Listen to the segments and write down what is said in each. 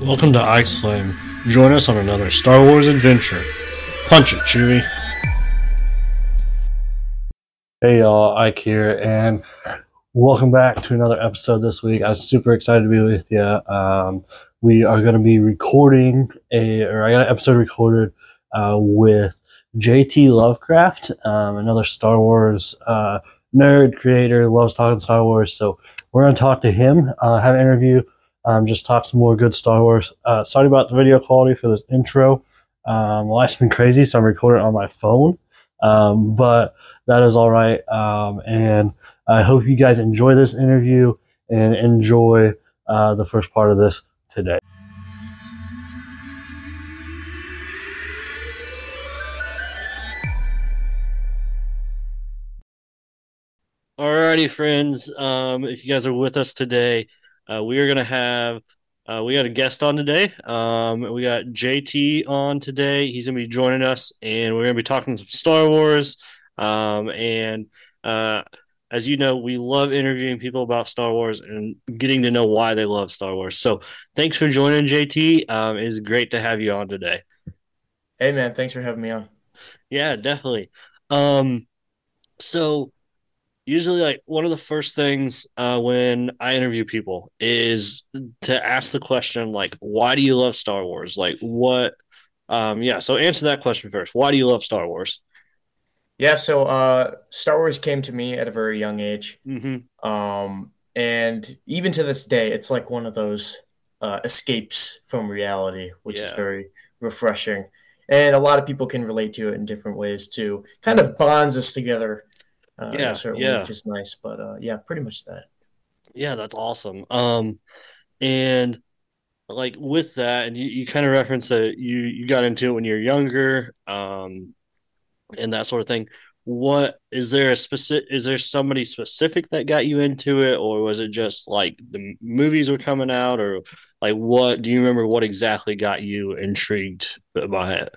Welcome to Ice Flame. Join us on another Star Wars adventure. Punch it, Chewie. Hey y'all, Ike here, and welcome back to another episode this week. I'm super excited to be with you. Um, we are going to be recording a, or I got an episode recorded uh, with JT Lovecraft, um, another Star Wars uh, nerd creator, loves talking Star Wars. So we're going to talk to him, uh, have an interview um, just talk some more good Star Wars. Uh, sorry about the video quality for this intro. Um, life's been crazy, so I'm recording on my phone. Um, but that is all right. Um, and I hope you guys enjoy this interview and enjoy uh, the first part of this today. Alrighty, friends. Um, if you guys are with us today, uh, we are going to have uh, we got a guest on today. Um, we got JT on today. He's going to be joining us, and we're going to be talking some Star Wars. Um, and uh, as you know, we love interviewing people about Star Wars and getting to know why they love Star Wars. So, thanks for joining, JT. Um, it is great to have you on today. Hey, man, thanks for having me on. Yeah, definitely. Um, so usually like one of the first things uh, when I interview people is to ask the question like, why do you love Star Wars? Like, what? Um, yeah. So answer that question first. Why do you love Star Wars? Yeah. So uh, Star Wars came to me at a very young age, mm-hmm. um, and even to this day, it's like one of those uh, escapes from reality, which yeah. is very refreshing. And a lot of people can relate to it in different ways too. Kind of bonds us together uh, yeah, yeah, which is nice. But uh, yeah, pretty much that. Yeah, that's awesome. Um, and like with that, and you, you kind of referenced that you you got into it when you're younger, um, and that sort of thing. What is there a specific? Is there somebody specific that got you into it, or was it just like the movies were coming out, or like what? Do you remember what exactly got you intrigued by it?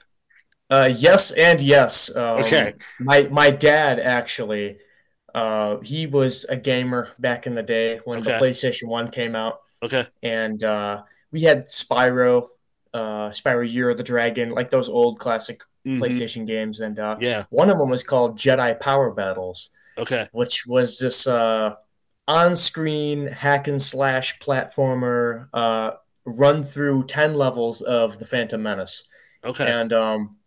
Uh, yes and yes. Um, okay. My my dad actually, uh, he was a gamer back in the day when okay. the PlayStation One came out. Okay. And uh, we had Spyro, uh, Spyro Year of the Dragon, like those old classic mm-hmm. PlayStation games, and uh, yeah, one of them was called Jedi Power Battles. Okay. Which was this uh, on-screen hack and slash platformer, uh, run through ten levels of the Phantom Menace. Okay. And um,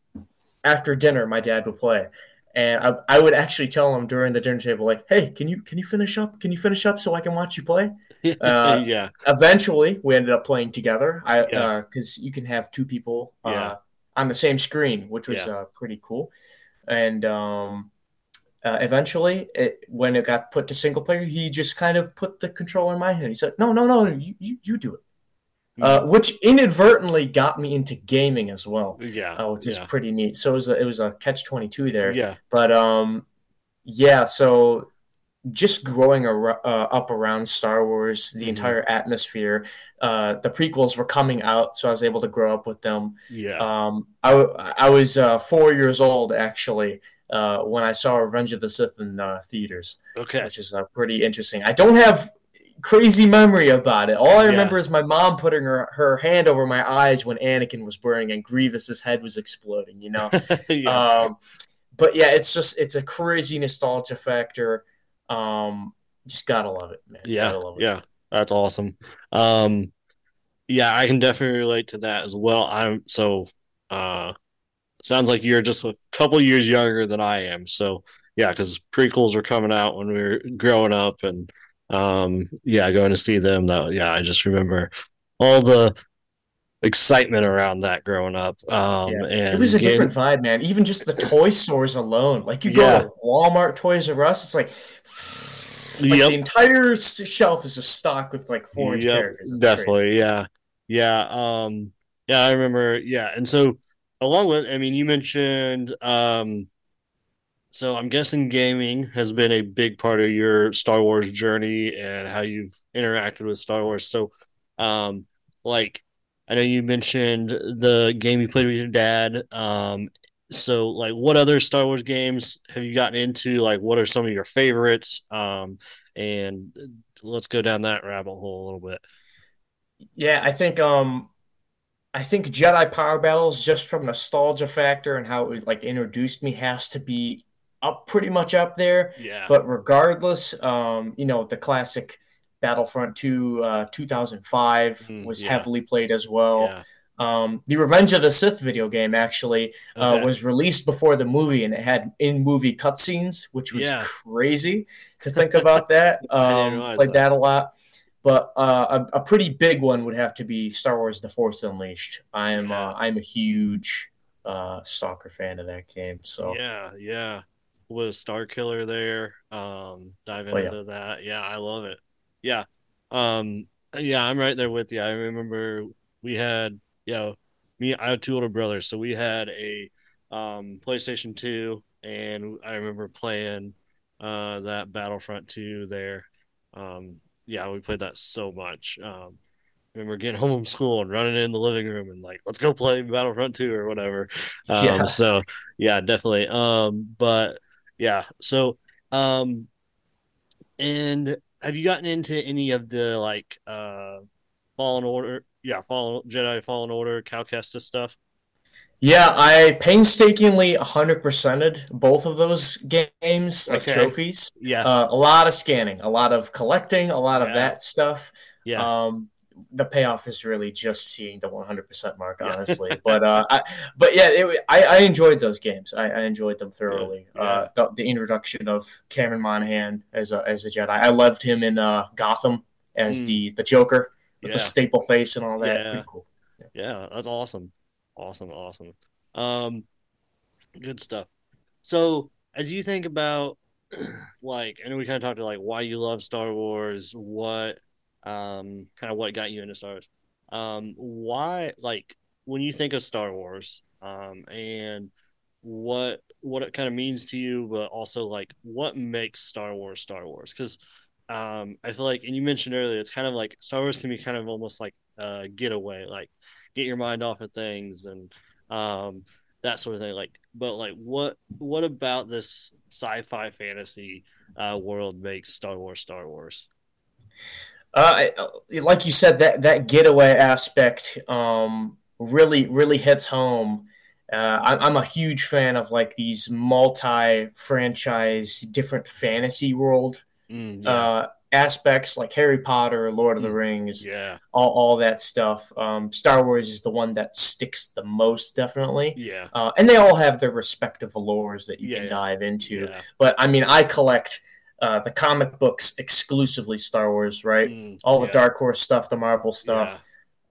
after dinner, my dad would play, and I, I would actually tell him during the dinner table, like, "Hey, can you can you finish up? Can you finish up so I can watch you play?" Uh, yeah. Eventually, we ended up playing together. I because yeah. uh, you can have two people uh, yeah. on the same screen, which was yeah. Uh, pretty cool. And um, uh, eventually, it, when it got put to single player, he just kind of put the controller in my hand. He said, "No, no, no, you you, you do it." Uh, which inadvertently got me into gaming as well. Yeah, uh, which is yeah. pretty neat. So it was a, it was a catch twenty two there. Yeah, but um, yeah. So just growing ar- uh, up around Star Wars, the mm-hmm. entire atmosphere, uh, the prequels were coming out, so I was able to grow up with them. Yeah. Um, I, I was uh, four years old actually uh, when I saw Revenge of the Sith in uh, theaters. Okay. Which is uh, pretty interesting. I don't have crazy memory about it. All I remember yeah. is my mom putting her, her hand over my eyes when Anakin was burning and Grievous's head was exploding, you know? yeah. um, but yeah, it's just, it's a crazy nostalgia factor. Um, just gotta love it, man. Yeah. It. Yeah. That's awesome. Um, yeah, I can definitely relate to that as well. I'm so, uh, sounds like you're just a couple years younger than I am. So, yeah, because prequels were coming out when we were growing up, and um yeah going to see them that yeah i just remember all the excitement around that growing up um yeah. and it was a different vibe man even just the toy stores alone like you go to walmart toys r us it's like like yep. the entire shelf is just stocked with like four yep, characters definitely crazy. yeah yeah um yeah i remember yeah and so along with i mean you mentioned um so I'm guessing gaming has been a big part of your Star Wars journey and how you've interacted with Star Wars. So, um, like I know you mentioned the game you played with your dad. Um, so like what other Star Wars games have you gotten into? Like what are some of your favorites? Um, and let's go down that rabbit hole a little bit. Yeah, I think um I think Jedi Power Battles, just from nostalgia factor and how it like introduced me, has to be up pretty much up there. Yeah. But regardless, um, you know, the classic Battlefront 2 uh, 2005 mm, was yeah. heavily played as well. Yeah. Um, the Revenge of the Sith video game actually uh, okay. was released before the movie, and it had in-movie cutscenes, which was yeah. crazy to think about that. Um, played that. that. a lot, but uh, a, a, pretty big one would have to be Star Wars: The Force Unleashed. I am uh, I'm a huge uh, stalker fan of that game. So yeah, yeah, with Starkiller there, um, dive oh, into that. Yeah, I love it. Yeah, um, yeah, I'm right there with you. I remember we had you know, me, I have two older brothers, so we had a um, PlayStation 2, and I remember playing uh, that Battlefront 2 there. Um, yeah, we played that so much. Um, I remember getting home from school and running in the living room and like, let's go play Battlefront 2 or whatever. Um, yeah. So, yeah, definitely. Um, but yeah, so, um, and have you gotten into any of the like uh Fallen Order yeah, Fallen Jedi Fallen Order, Cal Kestis stuff? Yeah, I painstakingly 100%ed both of those games, like okay. trophies. Yeah. Uh, a lot of scanning, a lot of collecting, a lot of yeah. that stuff. Yeah. Um, the payoff is really just seeing the 100% mark, honestly. but uh, I, but yeah, it, I, I enjoyed those games. I, I enjoyed them thoroughly. Yeah. Uh, the, the, introduction of Cameron Monaghan as a as a Jedi. I loved him in uh, Gotham as mm. the the Joker with yeah. the staple face and all that. Yeah. Pretty cool. Yeah. yeah, that's awesome. Awesome, awesome. Um, good stuff. So as you think about like I know we kind of talked about like why you love Star Wars, what um kind of what got you into Star Wars. Um why like when you think of Star Wars, um and what what it kind of means to you, but also like what makes Star Wars Star Wars? Because um, I feel like, and you mentioned earlier, it's kind of like Star Wars can be kind of almost like a getaway, like get your mind off of things and um, that sort of thing. Like, but like, what what about this sci-fi fantasy uh, world makes Star Wars Star Wars? Uh, like you said, that that getaway aspect um, really really hits home. Uh, I'm, I'm a huge fan of like these multi-franchise, different fantasy world mm, yeah. uh, aspects like Harry Potter, Lord of the mm, Rings, yeah, all, all that stuff. Um, Star Wars is the one that sticks the most, definitely. Yeah, uh, and they all have their respective allures that you yeah, can dive into. Yeah. But I mean, I collect. Uh, the comic books exclusively Star Wars, right? Mm, all the Dark Horse stuff, the Marvel stuff.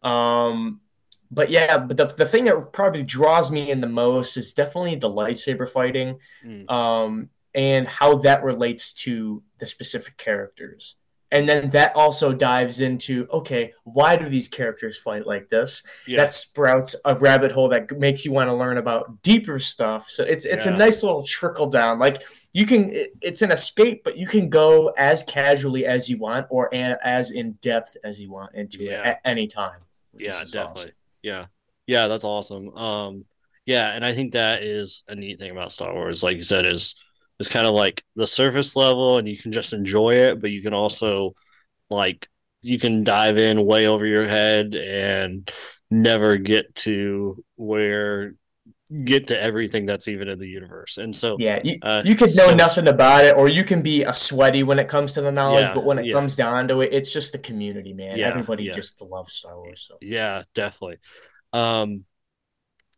Um, but yeah, but the, the thing that probably draws me in the most is definitely the lightsaber fighting. Mm. Um, and how that relates to the specific characters. And then that also dives into okay, why do these characters fight like this? Yeah. That sprouts a rabbit hole that makes you want to learn about deeper stuff. So it's it's yeah. a nice little trickle down. Like you can, it's an escape, but you can go as casually as you want or as in depth as you want into yeah. it at any time. Yeah, definitely. Awesome. Yeah, yeah, that's awesome. Um, yeah, and I think that is a neat thing about Star Wars. Like you said, is is kind of like the surface level and you can just enjoy it, but you can also like you can dive in way over your head and never get to where get to everything that's even in the universe. And so yeah, you, uh, you could know so, nothing about it, or you can be a sweaty when it comes to the knowledge. Yeah, but when it yeah. comes down to it, it's just the community, man. Yeah, Everybody just loves Star Wars. So yeah, definitely. Um,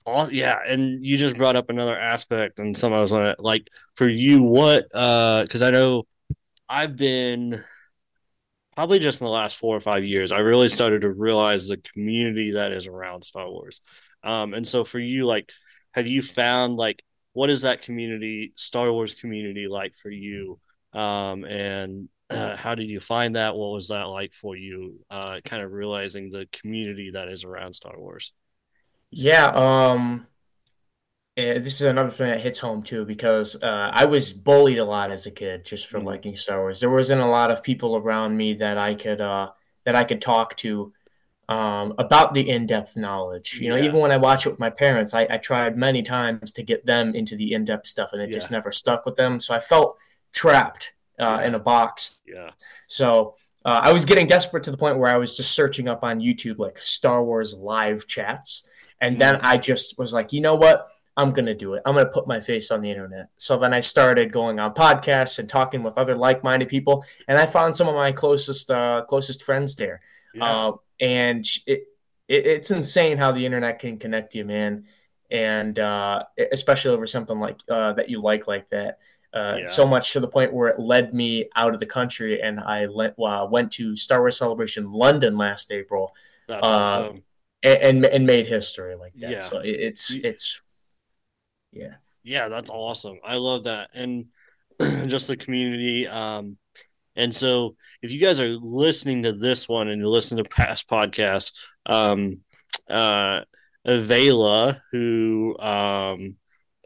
all, yeah, and you just brought up another aspect, and some I was on it. Like for you, what? uh Because I know I've been probably just in the last four or five years. I really started to realize the community that is around Star Wars. Um, and so for you, like, have you found like what is that community, Star Wars community, like for you? Um, and uh, how did you find that? What was that like for you? Uh, kind of realizing the community that is around Star Wars. Yeah, um, this is another thing that hits home too because uh, I was bullied a lot as a kid just for mm-hmm. liking Star Wars. There wasn't a lot of people around me that I could uh, that I could talk to um, about the in-depth knowledge. You know, even when I watch it with my parents, I, I, tried many times to get them into the in-depth stuff, and it yeah. just never stuck with them. So I felt trapped uh, yeah. in a box. Yeah. So uh, I was getting desperate to the point where I was just searching up on YouTube like Star Wars live chats, and then I just was like, you know what? I'm gonna do it. I'm gonna put my face on the internet. So then I started going on podcasts and talking with other like-minded people, and I found some of my closest uh, closest friends there. Yeah. Uh, and it, it, it's insane how the internet can connect you, man. And uh, especially over something like uh, that you like like that. Uh, yeah. So much to the point where it led me out of the country, and I let, uh, went to Star Wars Celebration London last April, uh, awesome. And, and, and made history like that. Yeah. So it, it's it's yeah, yeah, that's awesome. I love that, and just the community. Um, and so, if you guys are listening to this one and you listen to past podcasts, um, uh, Avela, who um,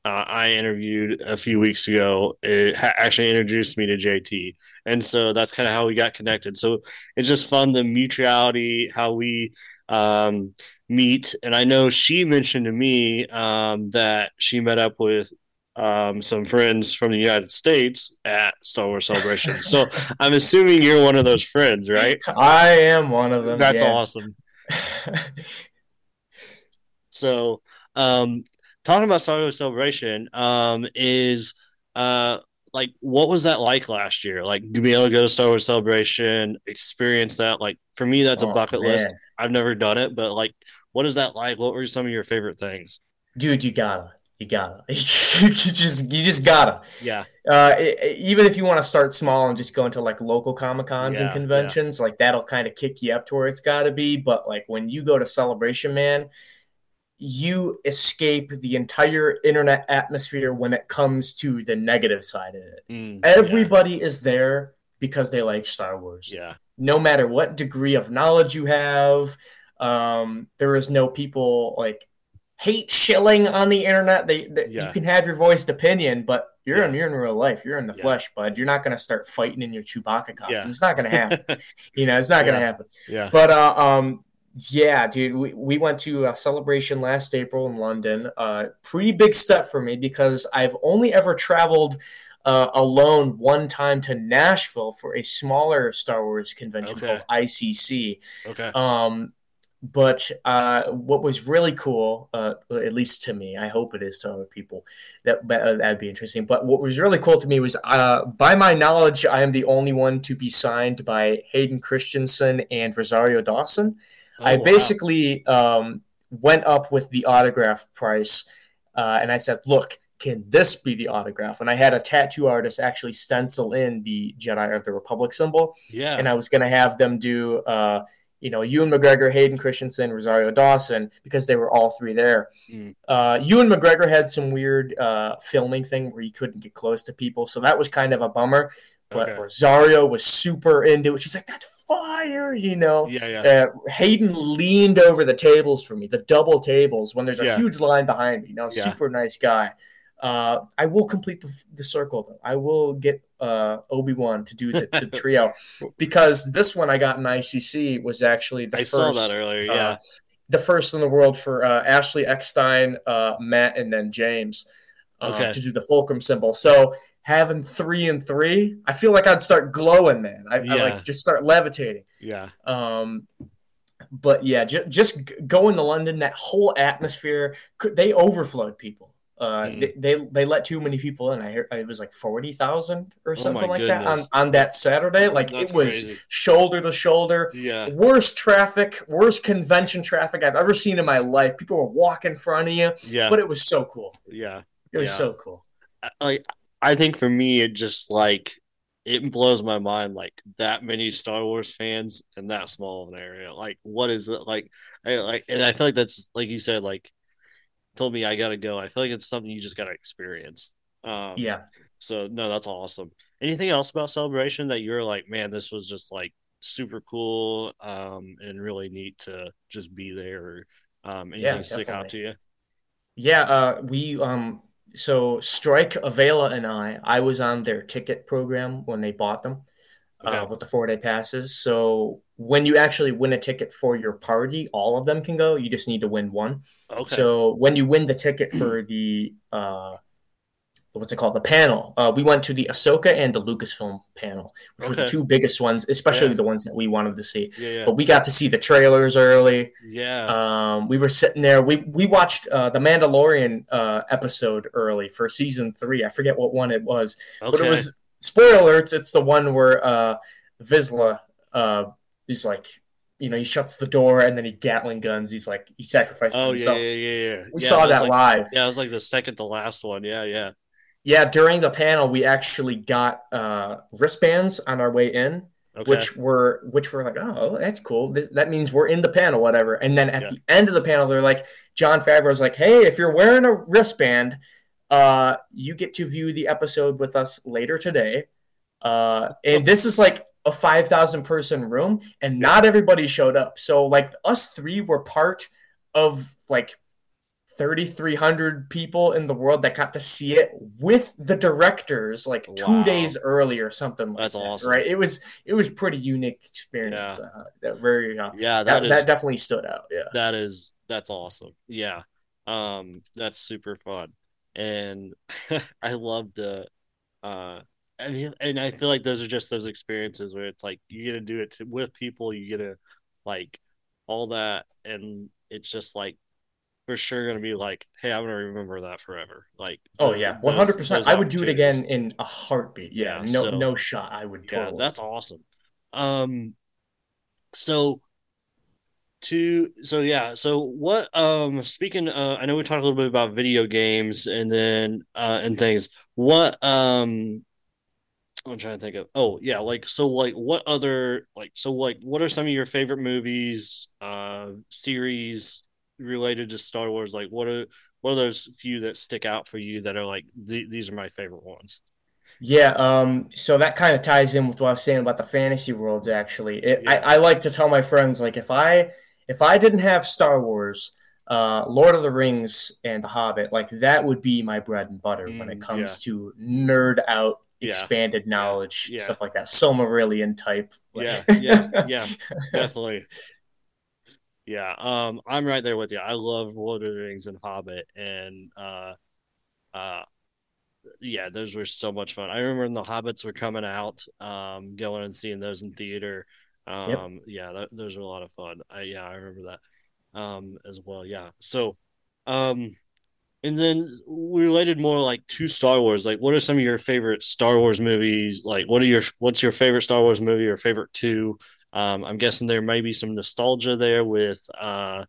uh, I interviewed a few weeks ago, it ha- actually introduced me to JT, and so that's kind of how we got connected. So it's just fun the mutuality, how we um, meet. And I know she mentioned to me um, that she met up with um, some friends from the United States at Star Wars Celebration. so I'm assuming you're one of those friends, right? I am one of them. That's yeah. awesome. so, um, talking about Star Wars Celebration, um, is uh, like what was that like last year? Like to be able to go to Star Wars Celebration, experience that. Like for me, that's oh, a bucket man. list. I've never done it, but like, what is that like? What were some of your favorite things? Dude, you gotta you gotta you just you just gotta yeah uh, it, even if you want to start small and just go into like local comic cons yeah, and conventions yeah. like that'll kind of kick you up to where it's got to be but like when you go to celebration man you escape the entire internet atmosphere when it comes to the negative side of it mm, everybody yeah. is there because they like star wars yeah no matter what degree of knowledge you have um, there is no people like hate shilling on the internet. They, they yeah. you can have your voiced opinion, but you're yeah. in you're in real life. You're in the flesh, bud. You're not gonna start fighting in your Chewbacca costume. It's not gonna happen. you know, it's not gonna happen. Yeah. But uh, um, yeah, dude, we, we went to a celebration last April in London. Uh, pretty big step for me because I've only ever traveled uh, alone one time to Nashville for a smaller Star Wars convention okay. called ICC. Okay. Um, but uh, what was really cool, uh, at least to me, I hope it is to other people, that that'd be interesting. But what was really cool to me was, uh, by my knowledge, I am the only one to be signed by Hayden Christensen and Rosario Dawson. Oh, I basically um, went up with the autograph price, uh, and I said, "Look, can this be the autograph?" And I had a tattoo artist actually stencil in the Jedi of the Republic symbol. Yeah, and I was going to have them do uh, you know, Ewan McGregor, Hayden Christensen, Rosario Dawson, because they were all three there. Mm. Uh, Ewan McGregor had some weird uh, filming thing where he couldn't get close to people, so that was kind of a bummer. But okay. Rosario was super into it. She's like, "That's fire," you know. Yeah, yeah. Uh, Hayden leaned over the tables for me, the double tables, when there's a yeah. huge line behind me. You know, yeah. super nice guy. Uh, I will complete the, the circle though. I will get uh, Obi Wan to do the, the trio because this one I got in ICC was actually the I first. saw that earlier. Yeah, uh, the first in the world for uh, Ashley Eckstein, uh, Matt, and then James uh, okay. to do the fulcrum symbol. So having three and three, I feel like I'd start glowing, man. I, yeah. I like just start levitating. Yeah. Um, but yeah, j- just going to London, that whole atmosphere, could they overflowed people. Uh, mm. they, they, they let too many people in. I heard it was like forty thousand or oh something oh like goodness. that on, on that Saturday. Like That's it was crazy. shoulder to shoulder. Yeah, worst traffic, worst convention traffic I've ever seen in my life. People were walking in front of you. Yeah, but it was so cool. Yeah, it was yeah. so cool. Like I think for me, it just like it blows my mind like that many Star Wars fans in that small of an area. Like, what is it like? I, like, and I feel like that's like you said, like told me I gotta go. I feel like it's something you just gotta experience. Um, yeah. So no, that's awesome. Anything else about celebration that you're like, man, this was just like super cool um, and really neat to just be there. Um, anything yeah, stick out to you? Yeah, uh, we um, so Strike Avela and I, I was on their ticket program when they bought them okay. uh, with the four day passes. So when you actually win a ticket for your party, all of them can go. You just need to win one. Okay. So when you win the ticket for the uh, what's it called? The panel. Uh, we went to the Ahsoka and the Lucasfilm panel, which okay. were the two biggest ones, especially yeah. the ones that we wanted to see. Yeah, yeah. But we got to see the trailers early. Yeah. Um, we were sitting there. We we watched uh, the Mandalorian uh, episode early for season three. I forget what one it was, okay. but it was spoiler alerts. It's the one where uh, Vizsla uh, is like you know, he shuts the door and then he Gatling guns. He's like he sacrifices oh, himself. yeah, yeah, yeah, We yeah, saw that like, live. Yeah, it was like the second to last one. Yeah, yeah. Yeah, during the panel, we actually got uh, wristbands on our way in, okay. which were which were like, oh, that's cool. This, that means we're in the panel, whatever. And then at yeah. the end of the panel, they're like, Jon Favreau's like, hey, if you're wearing a wristband, uh, you get to view the episode with us later today. Uh, and this is like a 5,000 person room and not everybody showed up. So like us three were part of like 3,300 people in the world that got to see it with the directors like wow. two days early or something like That's that, awesome. Right. It was, it was pretty unique experience. Yeah. Uh, that very, uh, yeah, that, that, is, that definitely stood out. Yeah. That is, that's awesome. Yeah. Um, that's super fun. And I loved the, uh, I mean, and I feel like those are just those experiences where it's like you get to do it to, with people, you get to like all that, and it's just like for sure going to be like, hey, I'm going to remember that forever. Like, oh yeah, one hundred percent. I would do it again in a heartbeat. Yeah, yeah no, so, no shot. I would. Totally. Yeah, that's awesome. Um, so to so yeah so what um speaking uh i know we talked a little bit about video games and then uh and things what um I'm trying to think of. Oh yeah, like so, like what other like so like what are some of your favorite movies, uh, series related to Star Wars? Like what are what are those few that stick out for you that are like th- these are my favorite ones? Yeah, um, so that kind of ties in with what I was saying about the fantasy worlds. Actually, it, yeah. I, I like to tell my friends like if I if I didn't have Star Wars, uh, Lord of the Rings and The Hobbit, like that would be my bread and butter mm, when it mm, comes yeah. to nerd out expanded yeah. knowledge, yeah. stuff like that. Silmarillion type. Yeah, yeah, yeah, definitely. Yeah, um, I'm right there with you. I love Lord of the Rings and Hobbit, and uh, uh, yeah, those were so much fun. I remember when the Hobbits were coming out, um, going and seeing those in theater. Um, yep. yeah, that, those were a lot of fun. I yeah, I remember that, um, as well. Yeah, so, um, and then we related more like to Star Wars, like what are some of your favorite Star Wars movies? Like what are your what's your favorite Star Wars movie or favorite two? Um, I'm guessing there may be some nostalgia there with uh,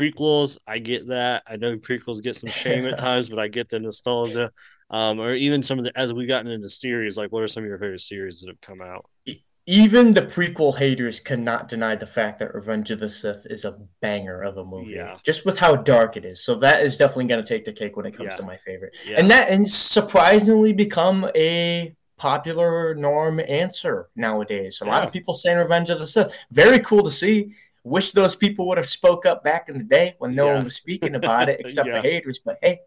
prequels. I get that. I know prequels get some shame at times, but I get the nostalgia. Um, or even some of the as we've gotten into series, like what are some of your favorite series that have come out? even the prequel haters cannot deny the fact that Revenge of the Sith is a banger of a movie. Yeah. Just with how dark it is. So that is definitely going to take the cake when it comes yeah. to my favorite. Yeah. And that and surprisingly become a popular norm answer nowadays. A lot of people saying Revenge of the Sith. Very cool to see. Wish those people would have spoke up back in the day when no one was speaking about it except the haters. But hey,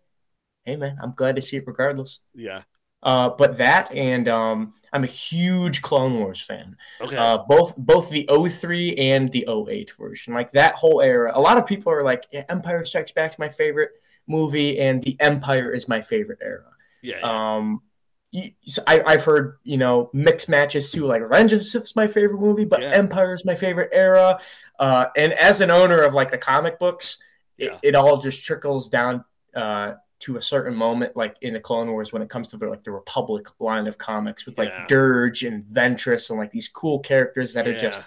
hey man, I'm glad to see it regardless. Yeah. Uh, but that and um, I'm a huge Clone Wars fan. Okay. Uh, both both the 03 and the 08 version. Like that whole era. A lot of people are like, yeah, Empire Strikes Back's my favorite movie, and the Empire is my favorite era. Yeah. yeah. Um, I, I've heard you know mixed matches too. Like Revenge of the Sith is my favorite movie, but yeah. Empire is my favorite era. Uh, and as an owner of like the comic books, yeah. it, it all just trickles down uh, to a certain moment, like in the Clone Wars, when it comes to the, like the Republic line of comics with like yeah. Durge and Ventress and like these cool characters that are just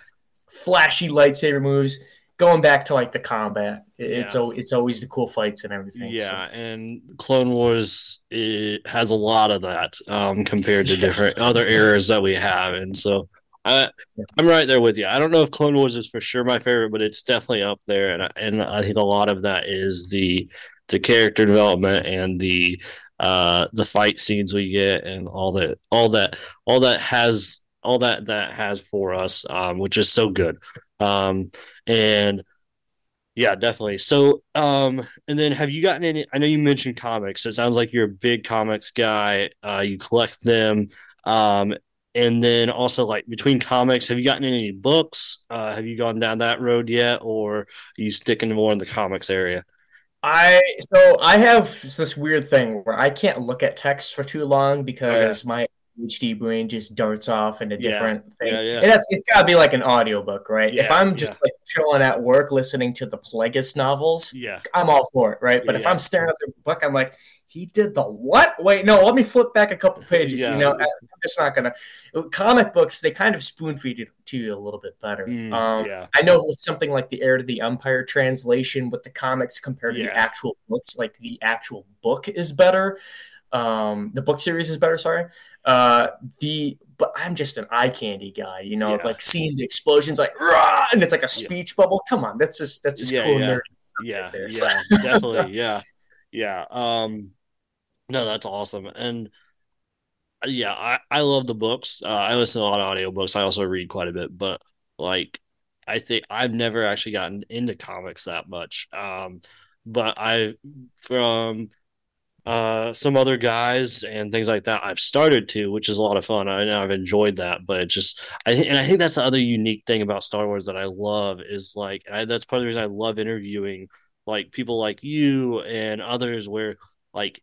flashy lightsaber moves. Going back to like the combat, it's yeah. it's always the cool fights and everything. Yeah, so. and Clone Wars it has a lot of that um, compared to different other eras that we have, and so I, I'm right there with you. I don't know if Clone Wars is for sure my favorite, but it's definitely up there, and and I think a lot of that is the the character development and the uh the fight scenes we get and all that all that all that has all that that has for us um which is so good um and yeah definitely. So um and then have you gotten any i know you mentioned comics it sounds like you're a big comics guy uh you collect them. Um and then also like between comics have you gotten any books? Uh have you gone down that road yet or are you sticking more in the comics area? I so I have this weird thing where I can't look at text for too long because okay. my HD brain just darts off into different yeah. things. Yeah, yeah. And that's it's gotta be like an audiobook, right? Yeah, if I'm just like chilling at work listening to the Plagueis novels, yeah, I'm all for it, right? But if I'm staring at the book, I'm like, he did the what? Wait, no, let me flip back a couple pages. You know, I'm just not gonna. Comic books, they kind of spoon feed it to you a little bit better. Mm, um, yeah. I know with something like the Heir to the Empire translation with the comics compared to the actual books, like the actual book is better. Um, the book series is better. Sorry. Uh, the but I'm just an eye candy guy, you know, yeah. like seeing the explosions, like Rah! and it's like a speech bubble. Come on, that's just that's just cool. Yeah, yeah, right there, yeah, definitely, yeah, yeah. Um, no, that's awesome. And uh, yeah, I, I love the books. Uh, I listen to a lot of audiobooks. I also read quite a bit, but like I think I've never actually gotten into comics that much. Um, but I from uh some other guys and things like that I've started to, which is a lot of fun. I know I've enjoyed that, but just I and I think that's the other unique thing about Star Wars that I love is like I, that's part of the reason I love interviewing like people like you and others where like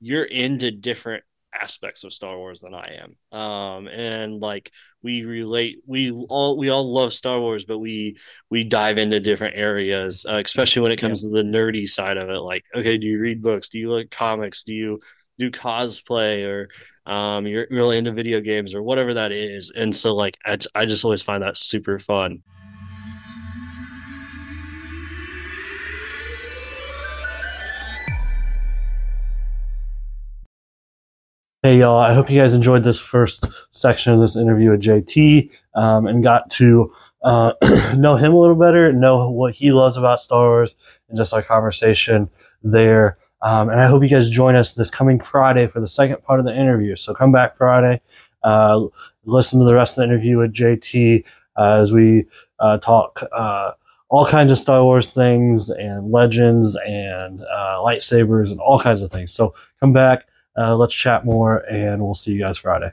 you're into different aspects of Star Wars than I am. Um, and like we relate, we all we all love Star Wars, but we we dive into different areas, uh, especially when it comes yeah. to the nerdy side of it. Like, okay, do you read books? Do you like comics? Do you do cosplay or um, you're really into video games or whatever that is? And so, like, I, I just always find that super fun. Hey, y'all. I hope you guys enjoyed this first section of this interview with JT um, and got to uh, know him a little better, know what he loves about Star Wars, and just our conversation there. Um, and I hope you guys join us this coming Friday for the second part of the interview. So come back Friday, uh, listen to the rest of the interview with JT uh, as we uh, talk uh, all kinds of Star Wars things and legends and uh, lightsabers and all kinds of things. So come back. Uh, let's chat more, and we'll see you guys Friday.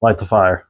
Light the fire.